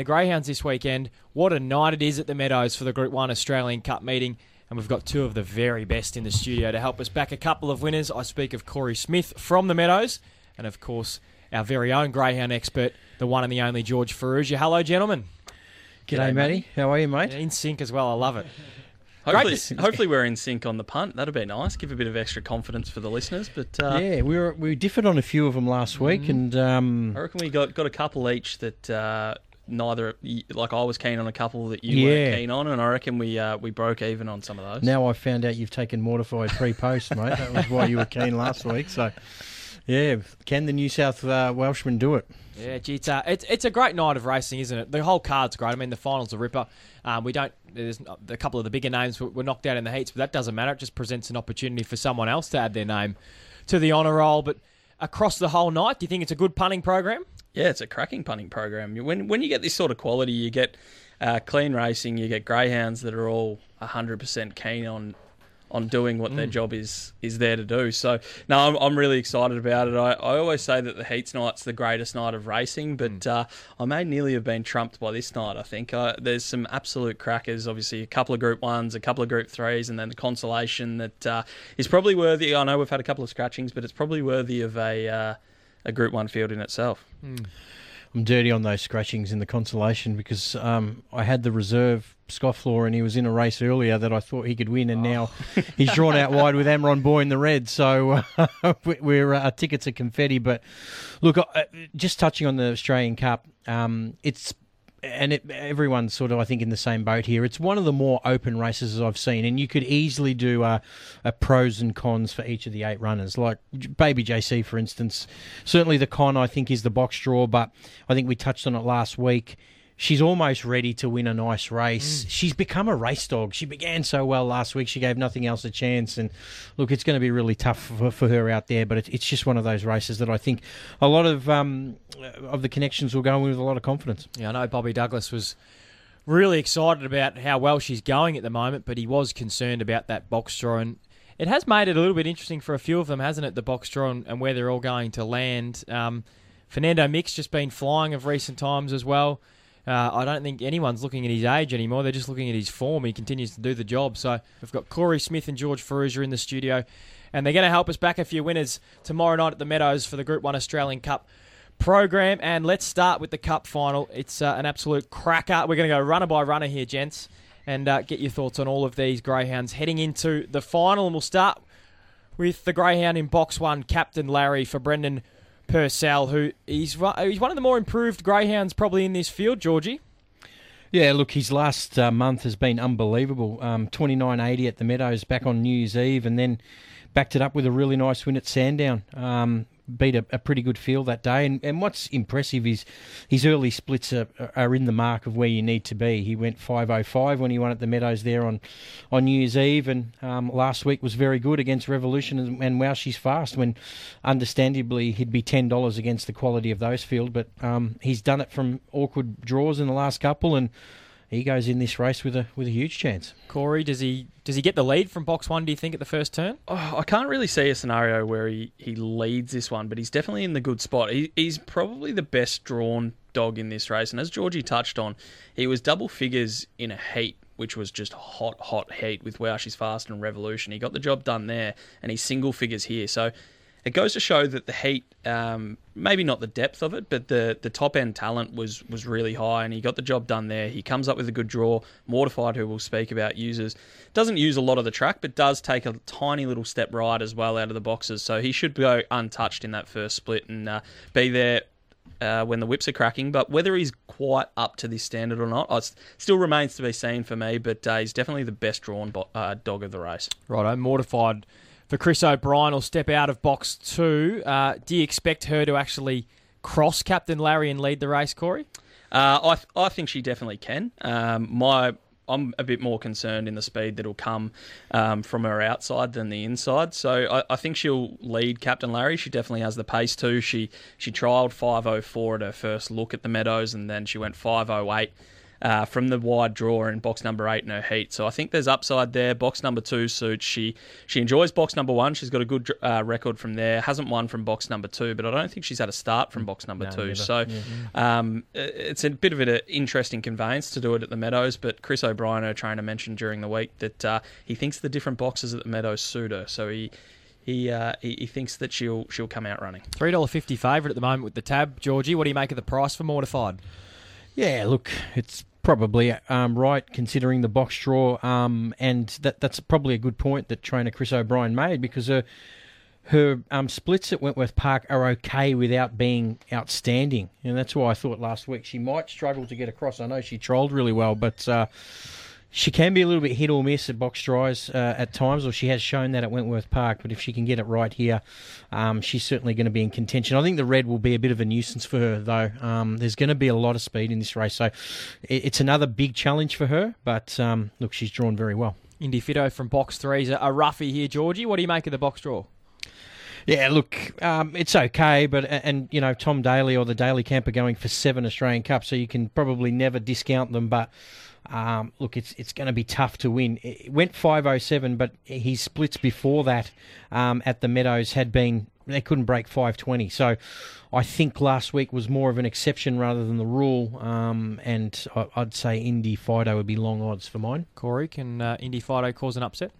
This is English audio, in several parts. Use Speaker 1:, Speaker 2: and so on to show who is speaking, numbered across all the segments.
Speaker 1: the Greyhounds this weekend. What a night it is at the Meadows for the Group 1 Australian Cup meeting. And we've got two of the very best in the studio to help us back a couple of winners. I speak of Corey Smith from the Meadows, and of course, our very own Greyhound expert, the one and the only George Ferrugia. Hello, gentlemen.
Speaker 2: G'day, Matty. How are you, mate?
Speaker 1: In sync as well. I love it.
Speaker 3: Hopefully, hopefully we're in sync on the punt. That'd be nice. Give a bit of extra confidence for the listeners. But uh,
Speaker 2: yeah, we were we differed on a few of them last week,
Speaker 1: Mm-hmm.
Speaker 2: and um,
Speaker 3: I reckon we got got a couple each that uh, neither like I was keen on a couple that you
Speaker 2: Yeah.
Speaker 3: weren't keen on, and I reckon we uh, we broke even on some of those.
Speaker 2: now I found out you've taken mortified pre-post, mate. That was why you were keen last week. So, yeah, can the New South uh, Welshman do it?
Speaker 1: Yeah, gee, it's, uh, it's it's a great night of racing, isn't it? The whole card's great. I mean, the final's a ripper. Um, we don't. There's a couple of the bigger names were, were knocked out in the heats, but that doesn't matter. It just presents an opportunity for someone else to add their name to the honour roll. But across the whole night, do you think it's a good punting program?
Speaker 3: Yeah, it's a cracking punting program. When when you get this sort of quality, you get uh, clean racing. You get greyhounds that are all hundred percent keen on on doing what their job is is there to do. So no, I'm, I'm really excited about it. I, I always say that the heats night's the greatest night of racing, but uh, I may nearly have been trumped by this night. I think uh, there's some absolute crackers. Obviously, a couple of Group Ones, a couple of Group Threes, and then the consolation that uh, is probably worthy. I know we've had a couple of scratchings, but it's probably worthy of a uh, a Group One field in itself.
Speaker 2: I'm dirty on those scratchings in the consolation because um, I had the reserve Scofflaw and he was in a race earlier that I thought he could win, and now he's drawn out wide with Amron Boy in the red. So uh, we- we're uh, our tickets are confetti. But look, uh, just touching on the Australian Cup, um, it's and it, everyone's sort of, I think, in the same boat here. It's one of the more open races I've seen, and you could easily do a, a pros and cons for each of the eight runners. Like Baby JC, for instance, certainly the con I think is the box draw, but I think we touched on it last week. She's almost ready to win a nice race. She's become a race dog. She began so well last week. She gave nothing else a chance. And look, it's going to be really tough for, for her out there. But it, it's just one of those races that I think a lot of um, of the connections will go in with a lot of confidence.
Speaker 1: Yeah, I know Bobby Douglas was really excited about how well she's going at the moment, but he was concerned about that box draw. And it has made it a little bit interesting for a few of them, hasn't it? The box draw and, and where they're all going to land. Um, Fernando Mick's just been flying of recent times as well. Uh, I don't think anyone's looking at his age anymore. They're just looking at his form. He continues to do the job. So we've got Corey Smith and George Ferrugia in the studio, and they're going to help us back a few winners tomorrow night at the Meadows for the Group 1 Australian Cup program. And let's start with the Cup final. It's uh, an absolute cracker. We're going to go runner by runner here, gents, and uh, get your thoughts on all of these Greyhounds heading into the final. And we'll start with the Greyhound in box one, Captain Larry for Brendan Purcell, who he's he's one of the more improved Greyhounds probably in this field, Georgie.
Speaker 2: Yeah, look, his last uh, month has been unbelievable. Um, 29.80 at the Meadows back on New Year's Eve, and then backed it up with a really nice win at Sandown. Um, beat a, a pretty good field that day. And, and what's impressive is his early splits are, are in the mark of where you need to be. He went 5.05 when he won at the Meadows there on, on New Year's Eve, and um, last week was very good against Revolution and, and Wow She's Fast when understandably he'd be $10 against the quality of those field. But um, he's done it from awkward draws in the last couple, and he goes in this race with a with a huge chance.
Speaker 1: Corey, does he does he get the lead from box one? Do you think at the first turn?
Speaker 3: Oh, I can't really see a scenario where he, he leads this one, but he's definitely in the good spot. He, he's probably the best drawn dog in this race. And as Georgie touched on, he was double figures in a heat, which was just hot, hot heat with Wow She's Fast and Revolution. He got the job done there, and he's single figures here. So it goes to show that the heat, um, maybe not the depth of it, but the, the top end talent was was really high, and he got the job done there. He comes up with a good draw. Mortified, who we'll speak about, uses doesn't use a lot of the track, but does take a tiny little step right as well out of the boxes. So he should go untouched in that first split and uh, be there. Uh, when the whips are cracking, but whether he's quite up to this standard or not, uh, s- still remains to be seen for me. But uh, he's definitely the best drawn bo- uh, dog of the race.
Speaker 1: Righto, mortified for Chris O'Brien will step out of box two. Uh, do you expect her to actually cross Captain Larry and lead the race, Corey?
Speaker 3: Uh, I th- I think she definitely can. Um, my I'm a bit more concerned in the speed that'll come um, from her outside than the inside. So I, I think she'll lead Captain Larry. She definitely has the pace too. She she trialled 5:04 at her first look at the Meadows, and then she went 5:08 uh, from the wide draw in box number eight in her heat. So I think there's upside there. Box number two suits. She she enjoys box number one. She's got a good uh, record from there. Hasn't won from box number two, but I don't think she's had a start from box number
Speaker 2: No,
Speaker 3: two.
Speaker 2: never.
Speaker 3: So um, it's a bit of an interesting conveyance to do it at the Meadows. But Chris O'Brien, her trainer, mentioned during the week that uh, he thinks the different boxes at the Meadows suit her. So he. He, uh, he he thinks that she'll she'll come out running.
Speaker 1: Three dollar fifty favourite at the moment with the tab. Georgie, what do you make of the price for Mortified?
Speaker 2: Yeah, look, it's probably um, right considering the box draw, um, and that that's probably a good point that trainer Chris O'Brien made because her her um, splits at Wentworth Park are okay without being outstanding, and that's why I thought last week she might struggle to get across. I know she trolled really well, but. Uh, she can be a little bit hit or miss at box tries uh, at times, or she has shown that at Wentworth Park. But if she can get it right here, um, she's certainly going to be in contention. I think the red will be a bit of a nuisance for her, though. Um, there's going to be a lot of speed in this race, so it's another big challenge for her. But um, look, she's drawn very well.
Speaker 1: Indy Fido from box three is a, a roughie here, Georgie. What do you make of the box draw?
Speaker 2: Yeah, look, um, it's okay, but and you know Tom Daly or the Daily Camp are going for seven Australian Cups, so you can probably never discount them. But um, look, it's it's going to be tough to win. It went five oh seven, but his splits before that um, at the Meadows had been they couldn't break five twenty. So I think last week was more of an exception rather than the rule. Um, and I, I'd say Indy Fido would be long odds for mine.
Speaker 1: Corey, can uh, Indy Fido cause an upset?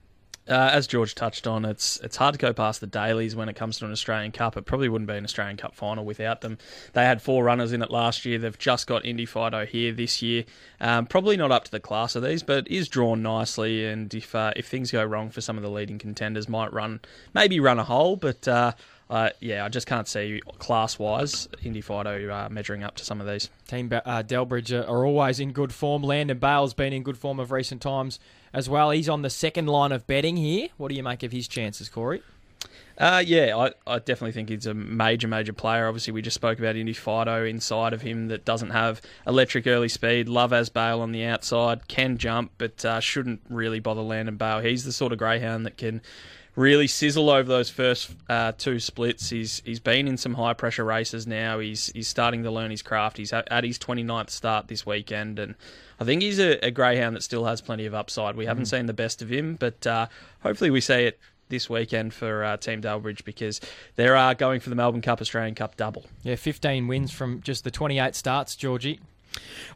Speaker 3: Uh, as George touched on, it's it's hard to go past the dailies when it comes to an Australian Cup. It probably wouldn't be an Australian Cup final without them. They had four runners in it last year. They've just got Indy Fido here this year. Um, probably not up to the class of these, but is drawn nicely. And if uh, if things go wrong for some of the leading contenders, might run maybe run a hole. But uh, uh, yeah, I just can't see class wise Indy Fido uh, measuring up to some of these.
Speaker 1: Team uh, Delbridge are, are always in good form. Landon Bale's been in good form of recent times as well. He's on the second line of betting here. What do you make of his chances, Corey?
Speaker 3: Uh, yeah, I, I definitely think he's a major, major player. Obviously, we just spoke about Indy Fido inside of him that doesn't have electric early speed. Lovaz Bale on the outside, can jump, but uh, shouldn't really bother Landon Bale. He's the sort of greyhound that can really sizzle over those first uh, two splits. He's he's been in some high pressure races now. He's he's starting to learn his craft. He's at, his 29th start this weekend, and I think he's a, a greyhound that still has plenty of upside. We haven't seen the best of him, but uh, hopefully we see it this weekend for uh, Team Delbridge because they are going for the Melbourne Cup Australian Cup double.
Speaker 1: Yeah, 15 wins from just the 28 starts, Georgie.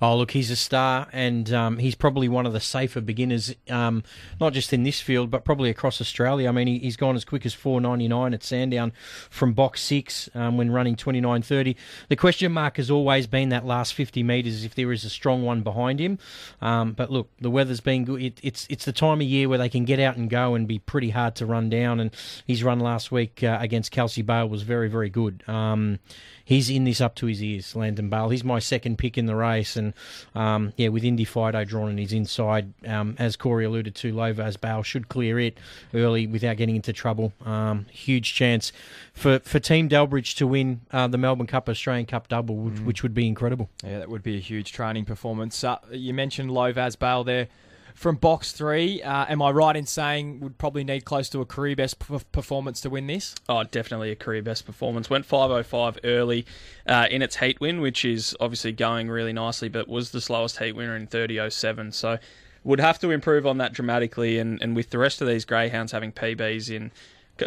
Speaker 2: Oh, look, he's a star, and um, he's probably one of the safer beginners, um, not just in this field, but probably across Australia. I mean, he, he's gone as quick as 4.99 at Sandown from box six um, when running 29.30. The question mark has always been that last 50 metres if there is a strong one behind him. Um, but look, the weather's been good. It, it's it's the time of year where they can get out and go and be pretty hard to run down. And his run last week uh, against Kelsey Bale was very very good. Um, he's in this up to his ears, Landon Bale. He's my second pick in the race, and um, yeah, with Indy Fido drawn in his inside, um, as Corey alluded to, Lovaz Bale should clear it early without getting into trouble. Um, huge chance for for Team Delbridge to win uh, the Melbourne Cup Australian Cup double, which, which would be incredible.
Speaker 1: Yeah, that would be a huge training performance. Uh, you mentioned Lovaz Bale there from box three. Uh, am I right in saying would probably need close to a career best p- performance to win this?
Speaker 3: Oh, definitely a career best performance. Went 505 early uh, in its heat win, which is obviously going really nicely, but was the slowest heat winner in 3007. So would have to improve on that dramatically. And, and with the rest of these greyhounds having PBs in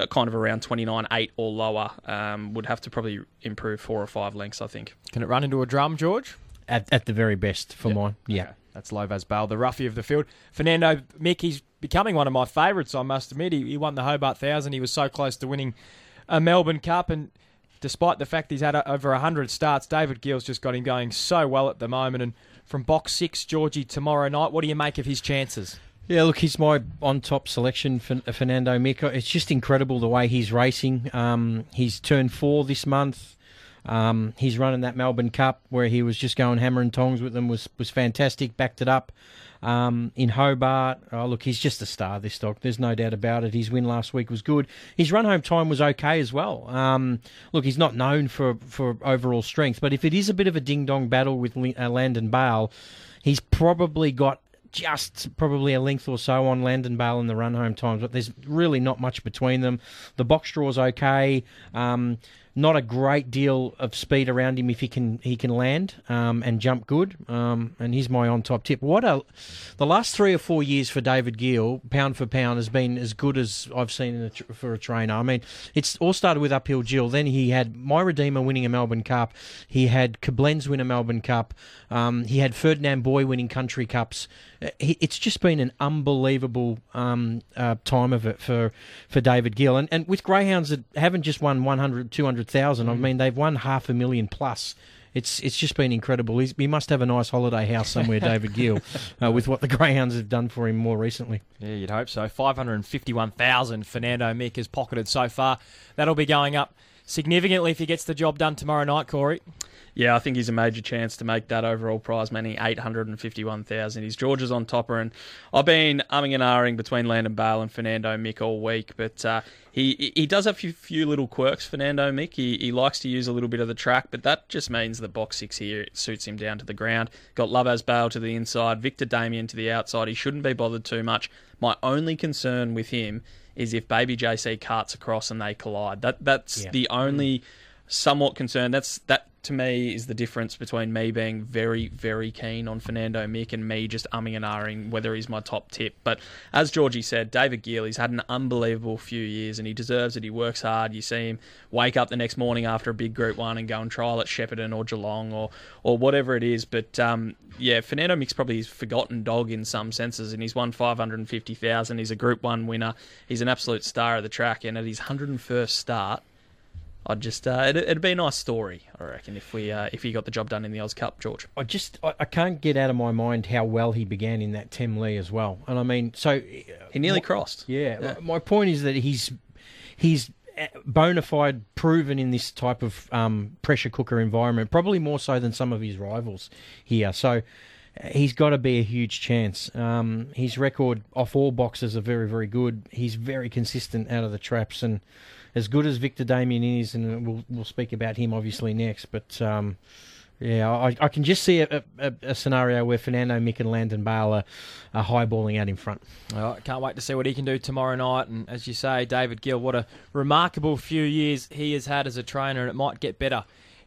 Speaker 3: kind of around 29 8 or lower, um, would have to probably improve four or five lengths, I think.
Speaker 1: Can it run into a drum, George?
Speaker 2: At, at the very best for
Speaker 1: Yep.
Speaker 2: mine, yeah.
Speaker 1: Okay, That's Lovaz Bale, the roughie of the field. Fernando Mick, he's becoming one of my favourites, I must admit. He, he won the Hobart Thousand. He was so close to winning a Melbourne Cup. And despite the fact he's had a, over 100 starts, David Gill's just got him going so well at the moment. And from box six, Georgie, tomorrow night, what do you make of his chances?
Speaker 2: Yeah, look, he's my on top selection, Fer- Fernando Mick. It's just incredible the way he's racing. Um, he's turned four this month. Um, he's running that Melbourne Cup where he was just going hammer and tongs with them was was fantastic. Backed it up um, in Hobart. Oh, look, he's just a star. This dog, there's no doubt about it. His win last week was good. His run home time was okay as well. Um, look, he's not known for for overall strength, but if it is a bit of a ding dong battle with uh, Landon Bale, he's probably got just probably a length or so on Landon Bale in the run home times, but there's really not much between them. The box draw's okay. Um, not a great deal of speed around him if he can he can land um, and jump good. Um, and he's my on top tip. What a the last three or four years for David Gill, pound for pound, has been as good as I've seen a for a trainer. I mean, it's all started with uphill Jill. Then he had My Redeemer winning a Melbourne Cup. He had Koblenz win a Melbourne Cup. Um, he had Ferdinand Boy winning country cups. It's just been an unbelievable um, uh, time of it for, for David Gill. And, and with greyhounds that haven't just won 100, 200,000, I mean, they've won half a million plus. It's it's just been incredible. He's, he must have a nice holiday house somewhere, David Gill, uh, with what the Greyhounds have done for him more recently.
Speaker 1: Yeah, you'd hope so. 551,000 Fernando Mick has pocketed so far. That'll be going up significantly if he gets the job done tomorrow night, Corey.
Speaker 3: Yeah, I think he's a major chance to make that overall prize money, eight hundred and fifty-one thousand. He's George's on topper, and I've been umming and ahhing between Landon Bale and Fernando Mick all week, but uh, he he does have a few, few little quirks. Fernando Mick, he, he likes to use a little bit of the track, but that just means the box six here suits him down to the ground. Got Lovaz Bale to the inside, Victor Damien to the outside. He shouldn't be bothered too much. My only concern with him is if Baby JC carts across and they collide. That that's
Speaker 2: Yeah.
Speaker 3: the only mm. somewhat concern. That's that to me is the difference between me being very very keen on Fernando Mick and me just umming and ahhing whether he's my top tip. But as Georgie said, David he's had an unbelievable few years and he deserves it. He works hard. You see him wake up the next morning after a big Group One and go and trial at Shepparton or Geelong or or whatever it is. But um, yeah, Fernando Mick's probably his forgotten dog in some senses, and he's won five hundred and fifty thousand. He's a Group One winner. He's an absolute star of the track, and at his hundred and first start. I'd just uh, it'd, it'd be a nice story, I reckon, if we uh, if he got the job done in the Oz Cup, George.
Speaker 2: I just I, I can't get out of my mind how well he began in that Temlee as well. And I mean, so
Speaker 3: He nearly
Speaker 2: my-
Speaker 3: crossed.
Speaker 2: Yeah,
Speaker 3: Yeah.
Speaker 2: my point is that he's he's bona fide proven in this type of um, pressure cooker environment, probably more so than some of his rivals here. So uh, he's got to be a huge chance. Um, his record off all boxes are very, very good. He's very consistent out of the traps and as good as Victor Damien is, and we'll we'll speak about him obviously next. But um, yeah, I, I can just see a, a, a scenario where Fernando Mick and Landon Bale are, are highballing out in front.
Speaker 1: Well, I can't wait to see what he can do tomorrow night. And as you say, David Gill, what a remarkable few years he has had as a trainer, and it might get better,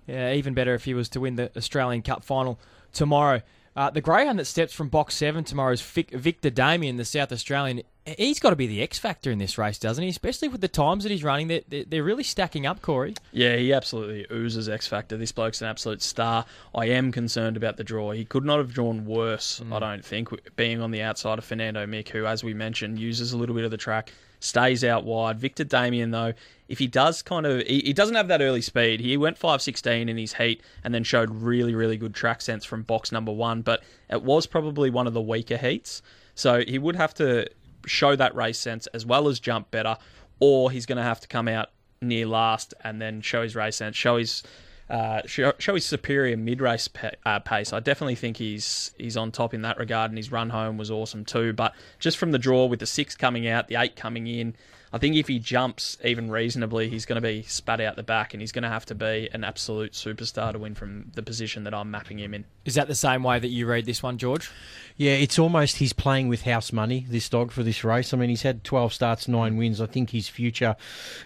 Speaker 1: uh, even better if he was to win the Australian Cup final tomorrow. Uh, the greyhound that steps from box seven tomorrow is Vic- Victor Damien, the South Australian. He's got to be the X factor in this race, doesn't he? Especially with the times that he's running, they're, they're, they're really stacking up, Corey.
Speaker 3: Yeah, he absolutely oozes X Factor. This bloke's an absolute star. I am concerned about the draw. He could not have drawn worse, I don't think, being on the outside of Fernando Mick, who, as we mentioned, uses a little bit of the track, stays out wide. Victor Damien, though, if he does kind of, he, he doesn't have that early speed. He went 5.16 in his heat and then showed really, really good track sense from box number one, but it was probably one of the weaker heats. So he would have to show that race sense as well as jump better, or he's going to have to come out near last and then show his race sense, show his uh, his superior mid-race pa- uh, pace. I definitely think he's he's on top in that regard, and his run home was awesome too. But just from the draw with the six coming out, the eight coming in, I think if he jumps even reasonably, he's going to be spat out the back, and he's going to have to be an absolute superstar to win from the position that I'm mapping him in.
Speaker 1: Is that the same way that you read this one, George?
Speaker 2: Yeah, it's almost he's playing with house money, this dog, for this race. I mean, he's had 12 starts, nine wins. I think his future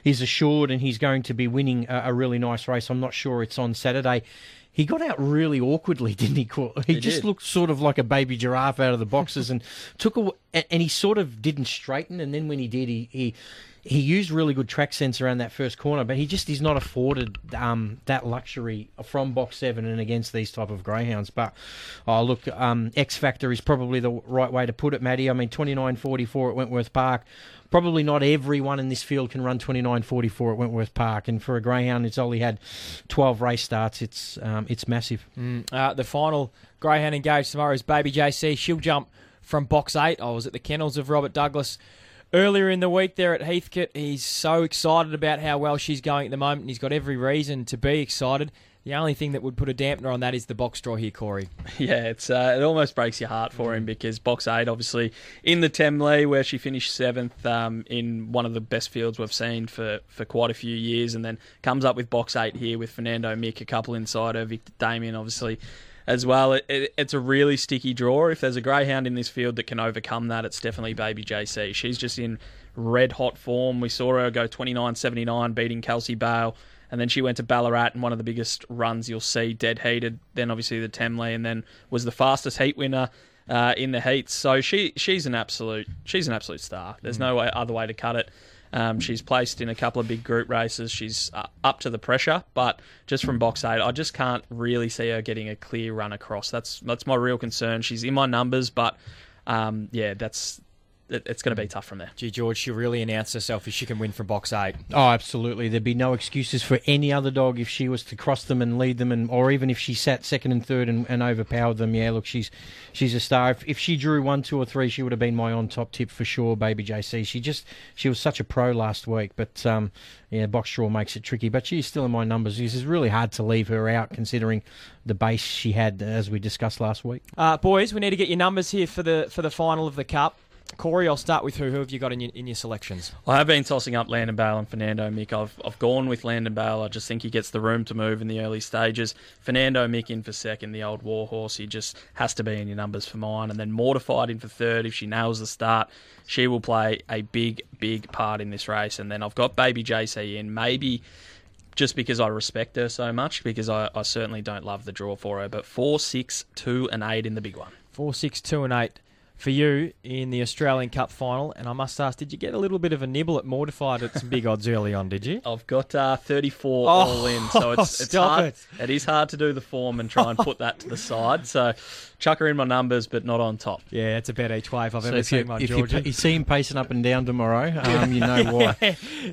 Speaker 2: is assured and he's going to be winning a, a really nice race. I'm not sure it's on Saturday. He got out really awkwardly, didn't he? He,
Speaker 3: He
Speaker 2: just
Speaker 3: did.
Speaker 2: looked sort of like a baby giraffe out of the boxes and took a, and and he sort of didn't straighten. And then when he did, he, he he used really good track sense around that first corner, but he just is not afforded um, that luxury from box seven and against these type of greyhounds. But oh, look, um, X factor is probably the right way to put it, Matty. I mean, twenty nine forty four at Wentworth Park. Probably not everyone in this field can run twenty nine forty four at Wentworth Park, and for a greyhound, it's only had twelve race starts. It's um, it's massive.
Speaker 1: Uh, the final greyhound engaged tomorrow is Baby JC. She'll jump from box eight. I was at the kennels of Robert Douglas earlier in the week there at Heathcote. He's so excited about how well she's going at the moment. and He's got every reason to be excited. The only thing that would put a dampener on that is the box draw here, Corey.
Speaker 3: Yeah, it's uh, it almost breaks your heart for him because box eight, obviously in the Temlee where she finished seventh um, in one of the best fields we've seen for, for quite a few years, and then comes up with box eight here with Fernando Mick, a couple inside her, Victor Damien, obviously as well. It, it, it's a really sticky draw. If there's a greyhound in this field that can overcome that, it's definitely Baby JC. She's just in red hot form. We saw her go 29.79, beating Kelsey Bale and then she went to Ballarat and one of the biggest runs you'll see, dead heated. Then obviously the Temlee, and then was the fastest heat winner. Uh, in the heats, so she she's an absolute she's an absolute star. There's no way, other way to cut it. Um, she's placed in a couple of big group races. She's uh, up to the pressure, but just from box eight, I just can't really see her getting a clear run across. That's that's my real concern. She's in my numbers, but um, yeah, that's it's going to be tough from there.
Speaker 1: Gee, George, she really announced herself if she can win from box eight.
Speaker 2: Oh, absolutely. There'd be no excuses for any other dog if she was to cross them and lead them, and or even if she sat second and third and, and overpowered them. Yeah, look, she's she's a star. If, if she drew one, two, or three, she would have been my on top tip for sure. Baby JC. She just she was such a pro last week, but um, yeah, box draw makes it tricky. But she's still in my numbers. It's really hard to leave her out considering the base she had as we discussed last week.
Speaker 1: Uh, boys, we need to get your numbers here for the for the final of the cup. Corey, I'll start with who. Who have you got in your, in your selections?
Speaker 3: I have been tossing up Landon Bale and Fernando Mick. I've, I've gone with Landon Bale. I just think he gets the room to move in the early stages. Fernando Mick in for second, the old warhorse. He just has to be in your numbers for mine. And then Mortified in for third. If she nails the start, she will play a big, big part in this race. And then I've got Baby JC in. Maybe just because I respect her so much, because I, I certainly don't love the draw for her. But four, six, two, and eight in the big one.
Speaker 1: Four, six, two, and eight for you in the Australian Cup final. And I must ask, did you get a little bit of a nibble at Mortified at some big odds early on, did you?
Speaker 3: I've got uh, 34
Speaker 1: Oh,
Speaker 3: all in, so it's, it's hard.
Speaker 1: it.
Speaker 3: it is hard to do the form and try and put that to the side. So chuck her in my numbers, but not on top.
Speaker 1: Yeah, it's a bet each way if I've
Speaker 2: So
Speaker 1: ever
Speaker 2: if, you,
Speaker 1: seen one,
Speaker 2: if you,
Speaker 1: Georgie.
Speaker 2: you see him pacing up and down tomorrow, um, you know why.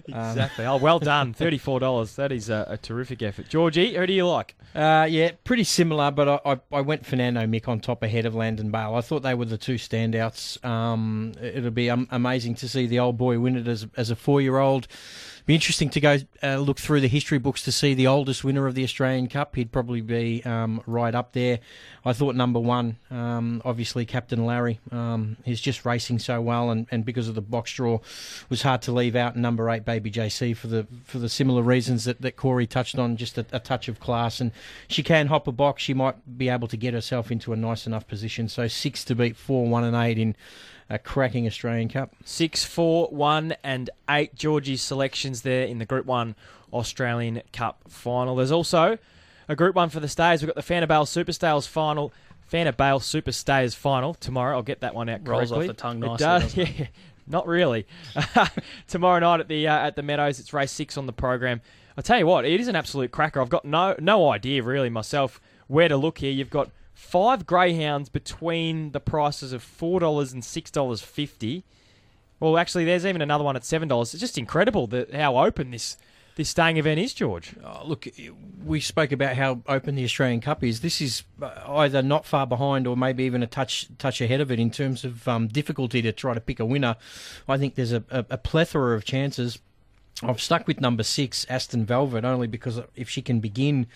Speaker 1: exactly. oh, well done. $34. That is a, a terrific effort. Georgie, who do you like?
Speaker 2: Uh, yeah, pretty similar, but I, I, I went Fernando Mick on top ahead of Landon Bale. I thought they were the two standouts. Um, it'll be amazing to see the old boy win it as, as a four year old. Be interesting to go uh, look through the history books to see the oldest winner of the Australian Cup. He'd probably be um, right up there. I thought number one, um, obviously Captain Larry. Um, he's just racing so well, and, and because of the box draw, was hard to leave out number eight, Baby JC, for the for the similar reasons that, that Corey touched on. Just a, a touch of class, and she can hop a box. She might be able to get herself into a nice enough position. So six to beat four, one and eight in a cracking Australian Cup.
Speaker 1: Six, four, one, and eight Georgie's selections there in the Group One Australian Cup final. There's also a Group One for the Stays. We've got the Fanabale Super Stayers final. Fanabale Super Stayers final tomorrow. I'll get that one out
Speaker 3: Rolls off the tongue
Speaker 1: It
Speaker 3: nicely,
Speaker 1: does,
Speaker 3: doesn't
Speaker 1: yeah. Not really. tomorrow night at the uh, at the Meadows, it's race six on the program. I tell you what, it is an absolute cracker. I've got no no idea really myself where to look here. You've got five greyhounds between the prices of four dollars and six dollars fifty. Well, actually, there's even another one at seven dollars. It's just incredible that how open this this staying event is, George.
Speaker 2: Oh, look, we spoke about how open the Australian Cup is. This is uh, either not far behind or maybe even a touch touch ahead of it in terms of um, difficulty to try to pick a winner. I think there's a, a, a plethora of chances. I've stuck with number six, Aston Velvet, only because if she can begin.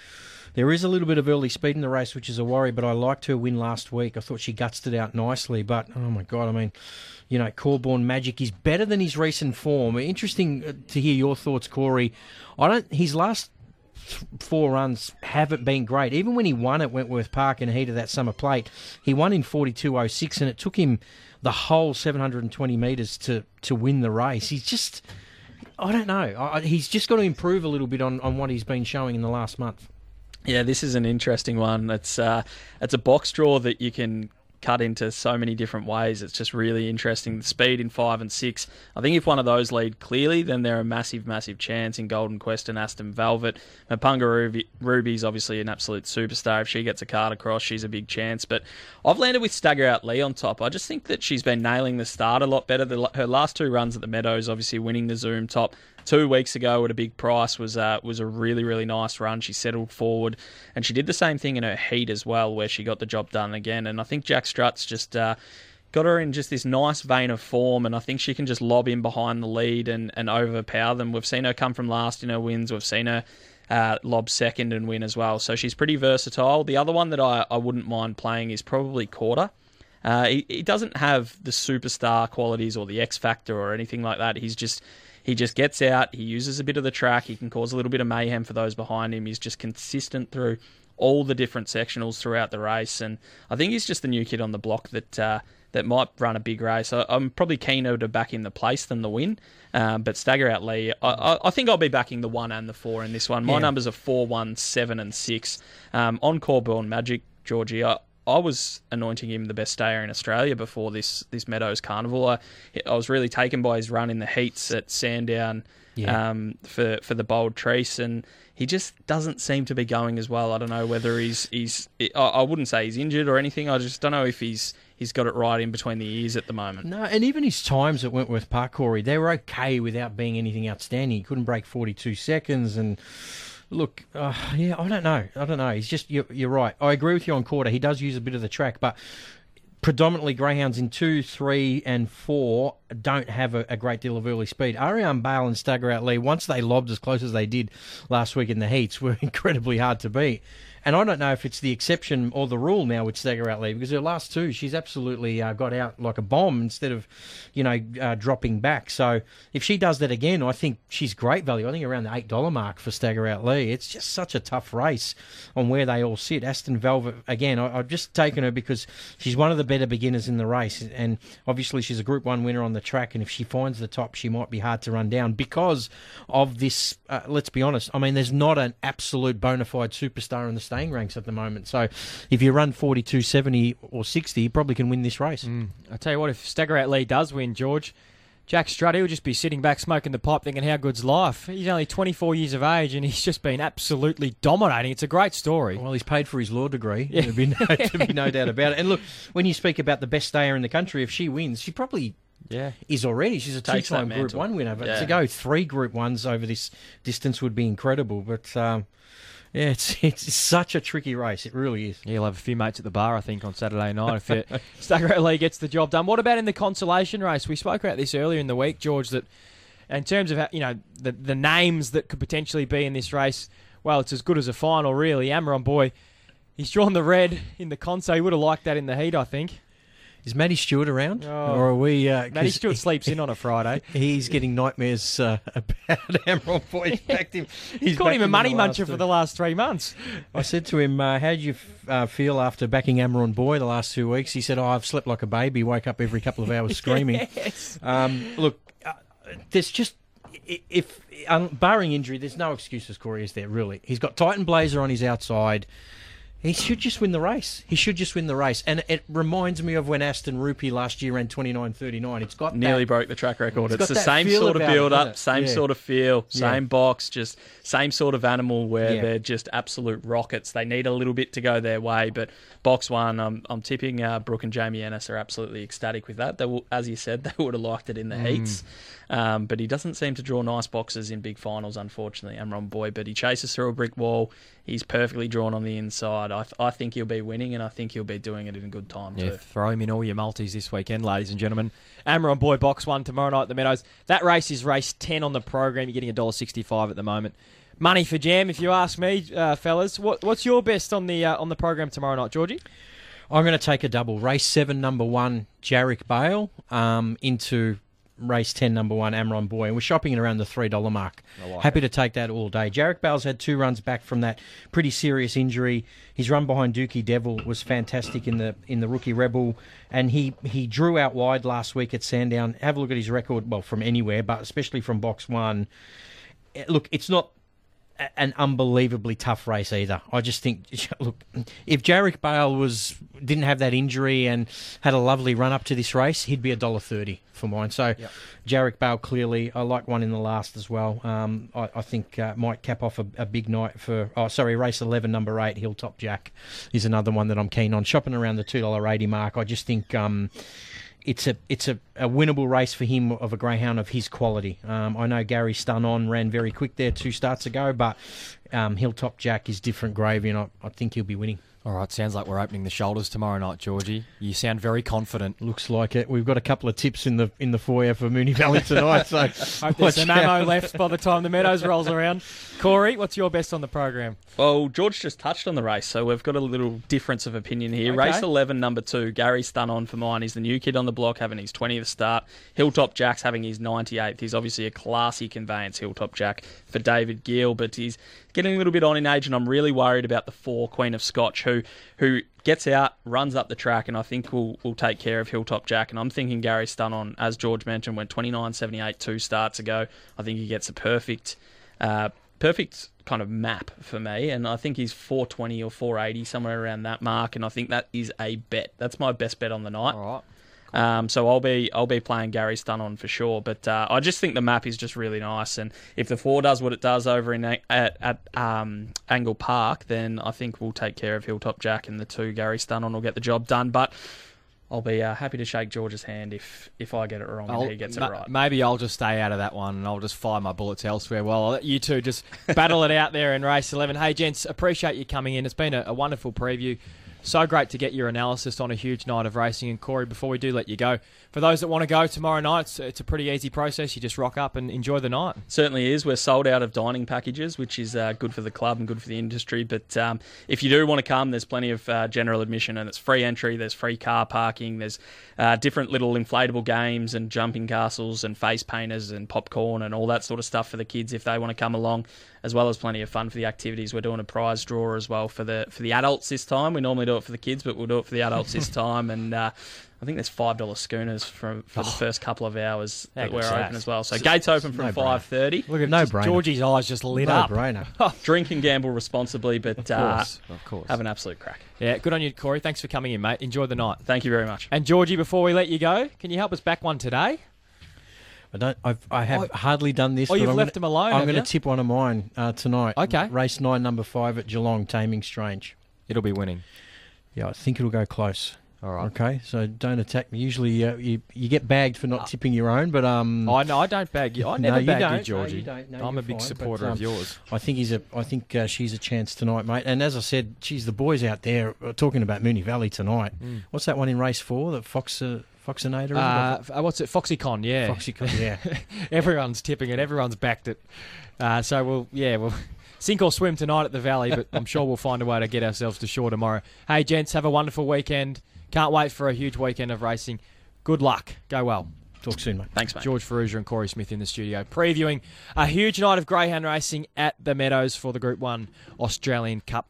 Speaker 2: There is a little bit of early speed in the race, which is a worry, but I liked her win last week. I thought she gutsed it out nicely, but oh my god, I mean, you know, Corborn Magic is better than his recent form. Interesting uh, to hear your thoughts, Corey. I don't. His last four runs haven't been great. Even when he won at Wentworth Park in the heat of that summer plate, he won in 42.06, and it took him the whole 720 metres to, to win the race. He's just, I don't know. I, he's just got to improve a little bit on, on what he's been showing in the last month.
Speaker 3: Yeah, this is an interesting one. It's uh, it's a box draw that you can cut into so many different ways. It's just really interesting. The speed in five and six. I think if one of those lead clearly, then they're a massive, massive chance in Golden Quest and Aston Velvet. Mapunga Ruby, Ruby's obviously an absolute superstar. If she gets a card across, she's a big chance. But I've landed with Stagger Out Lee on top. I just think that she's been nailing the start a lot better. The, her last two runs at the Meadows, obviously winning the Zoom top two weeks ago at a big price was uh, was a really really nice run. She settled forward, and she did the same thing in her heat as well, where she got the job done again. And I think Jack Strut's just. Uh, Got her in just this nice vein of form, and I think she can just lob in behind the lead and, and overpower them. We've seen her come from last in her wins. We've seen her uh, lob second and win as well. So she's pretty versatile. The other one that I, I wouldn't mind playing is probably Quarter. Uh, he, he doesn't have the superstar qualities or the X factor or anything like that. He's just he just gets out. He uses a bit of the track. He can cause a little bit of mayhem for those behind him. He's just consistent through all the different sectionals throughout the race, and I think he's just the new kid on the block that uh, that might run a big race. I, am probably keener to back in the place than the win, um, but stagger out Lee. I, I, I, think I'll be backing the one and the four in this one. My yeah. numbers are four, one, seven, and six. Um, Encore Born Magic, Georgie. I, I was anointing him the best stayer in Australia before this this Meadows Carnival. I, I was really taken by his run in the heats at Sandown yeah. um, for for the Bold Trease, and he just doesn't seem to be going as well. I don't know whether he's he's. I wouldn't say he's injured or anything. I just don't know if he's he's got it right in between the ears at the moment.
Speaker 2: No, and even his times at Wentworth Park, Corey, they were okay without being anything outstanding. He couldn't break forty two seconds and. Look, uh, yeah, I don't know. I don't know. He's just you're, you're right. I agree with you on quarter. He does use a bit of the track, but predominantly greyhounds in two, three, and four don't have a, a great deal of early speed. Ariane Bale and Stagger Out Lee, once they lobbed as close as they did last week in the heats, were incredibly hard to beat. And I don't know if it's the exception or the rule now with Stagger Out Lee because her last two, she's absolutely uh, got out like a bomb instead of, you know, uh, dropping back. So if she does that again, I think she's great value. I think around the $8 mark for Stagger Out Lee. It's just such a tough race on where they all sit. Aston Velvet, again, I, I've just taken her because she's one of the better beginners in the race. And obviously she's a Group 1 winner on the track. And if she finds the top, she might be hard to run down because of this, uh, let's be honest. I mean, there's not an absolute bona fide superstar in the state staying ranks at the moment. So if you run 42, 70 or 60, you probably can win this race.
Speaker 1: Mm. I tell you what, if Stagger Out Lee does win, George, Jack Strutt, he'll just be sitting back smoking the pipe thinking, how good's life? He's only 24 years of age and he's just been absolutely dominating. It's a great story.
Speaker 2: Well, he's paid for his law degree. Yeah. There'd be no, there'd be no doubt about it. And look, when you speak about the best stayer in the country, if she wins, she probably yeah. is already. She's a two-time Group One winner, but yeah. to go three Group Ones over this distance would be incredible. But um, yeah, it's it's such a tricky race. It really is.
Speaker 1: Yeah, you'll have a few mates at the bar, I think, on Saturday night if it, Lee gets the job done. What about in the consolation race? We spoke about this earlier in the week, George. That in terms of you know the the names that could potentially be in this race, well, it's as good as a final, really. Amaron Boy, he's drawn the red in the conso. He would have liked that in the heat, I think.
Speaker 2: Is Matty Stewart around, oh. or are we?
Speaker 1: Uh, Matty Stewart sleeps in on a Friday.
Speaker 2: He's getting nightmares uh, about Amaron Boy. He's him.
Speaker 1: He's called him a money muncher for the last three months.
Speaker 2: I said to him, uh, "How do you f- uh, feel after backing Amaron Boy the last two weeks?" He said, "Oh, I've slept like a baby. Woke up every couple of hours screaming." yes. um, look, uh, there's just if um, barring injury, there's no excuses. Corey is there really? He's got Titan Blazer on his outside. He should just win the race. He should just win the race. And it reminds me of when Aston Rupee last year ran 29.39. It's got
Speaker 3: nearly
Speaker 2: that,
Speaker 3: broke the track record. It's, it's the same sort of build it, up, same yeah. sort of feel, same yeah. box, just same sort of animal where yeah. they're just absolute rockets. They need a little bit to go their way, but box one, I'm, I'm tipping uh, Brooke and Jamie Ennis are absolutely ecstatic with that. They will, as you said, they would have liked it in the mm. heats. Um, but he doesn't seem to draw nice boxes in big finals, unfortunately, Amaron Boy. But he chases through a brick wall. He's perfectly drawn on the inside. I, th- I think he'll be winning, and I think he'll be doing it in good time, yeah, too.
Speaker 1: Throw him in all your multis this weekend, ladies and gentlemen. Amaron Boy, box one tomorrow night at the Meadows. That race is race 10 on the program. You're getting $1.65 at the moment. Money for jam, if you ask me, uh, fellas. What, what's your best on the uh, on the program tomorrow night, Georgie?
Speaker 2: I'm going to take a double. Race seven, number one, Jarek Bale, um, into race 10, number one, Amron Boy. And we're shopping at around the $3 mark. Like Happy it. to take that all day. Jarek Bale's had two runs back from that pretty serious injury. His run behind Dookie Devil was fantastic in the in the rookie Rebel. And he, he drew out wide last week at Sandown. Have a look at his record, well, from anywhere, but especially from box one. Eh, look, it's not an unbelievably tough race either. I just think, look, if Jarek Bale was didn't have that injury and had a lovely run up to this race, he'd be a dollar thirty for mine. So, yep. Jarek Bale clearly, I like one in the last as well. Um, I, I, think uh, might cap off a, a, big night for. Oh, sorry, race eleven, number eight, Hilltop Jack, is another one that I'm keen on. Shopping around the two dollar eighty mark, I just think. Um, it's a it's a, a winnable race for him of a greyhound of his quality. Um, I know Gary Stun on ran very quick there two starts ago, but um, Hilltop Jack is different gravy, and I, I think he'll be winning.
Speaker 1: All right, sounds like we're opening the shoulders tomorrow night, Georgie. You sound very confident.
Speaker 2: Looks like it. We've got a couple of tips in the in the foyer for Moonee Valley tonight. So
Speaker 1: Hope there's some
Speaker 2: watch out.
Speaker 1: ammo left by the time the Meadows rolls around. Corey, what's your best on the program?
Speaker 3: Well, George just touched on the race, so we've got a little difference of opinion here.
Speaker 1: Okay.
Speaker 3: Race 11, number two, Gary Stunnon for mine. He's the new kid on the block, having his 20th start. Hilltop Jack's having his 98th. He's obviously a classy conveyance, Hilltop Jack, for David Gill, but he's getting a little bit on in age, and I'm really worried about the four, Queen of Scotch, who who gets out, runs up the track, and I think will will take care of Hilltop Jack. And I'm thinking Gary Stunnon, as George mentioned, went 29.78 two starts ago. I think he gets a perfect. Uh, perfect kind of map for me, and I think he's 420 or 480 somewhere around that mark, and I think that is a bet. That's my best bet on the night.
Speaker 1: All right.
Speaker 3: Um, so I'll be I'll be playing Gary Stun on for sure. But uh, I just think the map is just really nice, and if the four does what it does over in A- at at um, Angle Park, then I think we'll take care of Hilltop Jack, and the two Gary Stun on will get the job done. But I'll be uh, happy to shake George's hand if if I get it wrong
Speaker 1: I'll-
Speaker 3: and he gets it right.
Speaker 1: Maybe I'll just stay out of that one and I'll just fire my bullets elsewhere. Well, I'll let you two just battle it out there in race 11. Hey, gents, appreciate you coming in. It's been a, a wonderful preview. So great to get your analysis on a huge night of racing. And Corey, before we do let you go, for those that want to go tomorrow night, it's, it's a pretty easy process. You just rock up and enjoy the night.
Speaker 3: Certainly is. We're sold out of dining packages, which is uh, good for the club and good for the industry. But um, if you do want to come, there's plenty of uh, general admission and it's free entry. There's free car parking. There's uh, different little inflatable games and jumping castles and face painters and popcorn and all that sort of stuff for the kids if they want to come along, as well as plenty of fun for the activities. We're doing a prize draw as well for the for the adults this time. We normally do it for the kids, but we'll do it for the adults this time. And uh, I think there's five dollar schooners from for the first couple of hours that we're
Speaker 1: good's
Speaker 3: open as well. So gates open from
Speaker 2: no-brainer.
Speaker 3: five thirty.
Speaker 1: Look at
Speaker 2: No
Speaker 1: just-
Speaker 2: brainer.
Speaker 1: Georgie's eyes just lit
Speaker 2: no
Speaker 1: up.
Speaker 2: brainer.
Speaker 3: Drink and gamble responsibly, but
Speaker 1: Of
Speaker 3: uh,
Speaker 1: course, of course.
Speaker 3: have an absolute crack.
Speaker 1: Yeah, good on you, Corey. Thanks for coming in, mate. Enjoy the night.
Speaker 3: Thank you very much.
Speaker 1: And Georgie, before we let you go, can you help us back one today?
Speaker 2: I don't. I've, I have hardly done this.
Speaker 1: Oh,
Speaker 2: but
Speaker 1: you've
Speaker 2: I'm
Speaker 1: left
Speaker 2: gonna,
Speaker 1: him alone,
Speaker 2: I'm going to tip one of mine uh, tonight.
Speaker 1: Okay.
Speaker 2: Race nine, number five at Geelong, Taming Strange.
Speaker 1: It'll be winning.
Speaker 2: Yeah, I think it'll go close.
Speaker 1: All right.
Speaker 2: Okay, so don't attack me. Usually, uh, you you get bagged for not tipping your own, but um,
Speaker 1: I know I don't bag you. I
Speaker 2: No,
Speaker 1: never
Speaker 2: you
Speaker 1: bag
Speaker 2: don't.
Speaker 1: you,
Speaker 2: No,
Speaker 1: Georgie.
Speaker 2: you don't. No,
Speaker 1: I'm a big
Speaker 2: fine,
Speaker 1: supporter
Speaker 2: but,
Speaker 1: of
Speaker 2: um,
Speaker 1: yours.
Speaker 2: I think he's a. I think uh, she's a chance tonight, mate. And as I said, she's the boys out there are talking about Moonee Valley tonight. What's that one in race four? The Fox uh, Foxinator. isn't it?
Speaker 1: Uh, f- uh, what's it? Foxycon, yeah.
Speaker 2: Foxy, yeah.
Speaker 1: Everyone's tipping it. Everyone's backed it. Uh, so we'll, yeah, we'll sink or swim tonight at the Valley, but I'm sure we'll find a way to get ourselves to shore tomorrow. Hey, gents, have a wonderful weekend. Can't wait for a huge weekend of racing. Good luck. Go well.
Speaker 2: Talk soon, mate.
Speaker 3: Thanks, mate.
Speaker 1: George Ferrugia and Corey Smith in the studio, previewing a huge night of greyhound racing at the Meadows for the Group 1 Australian Cup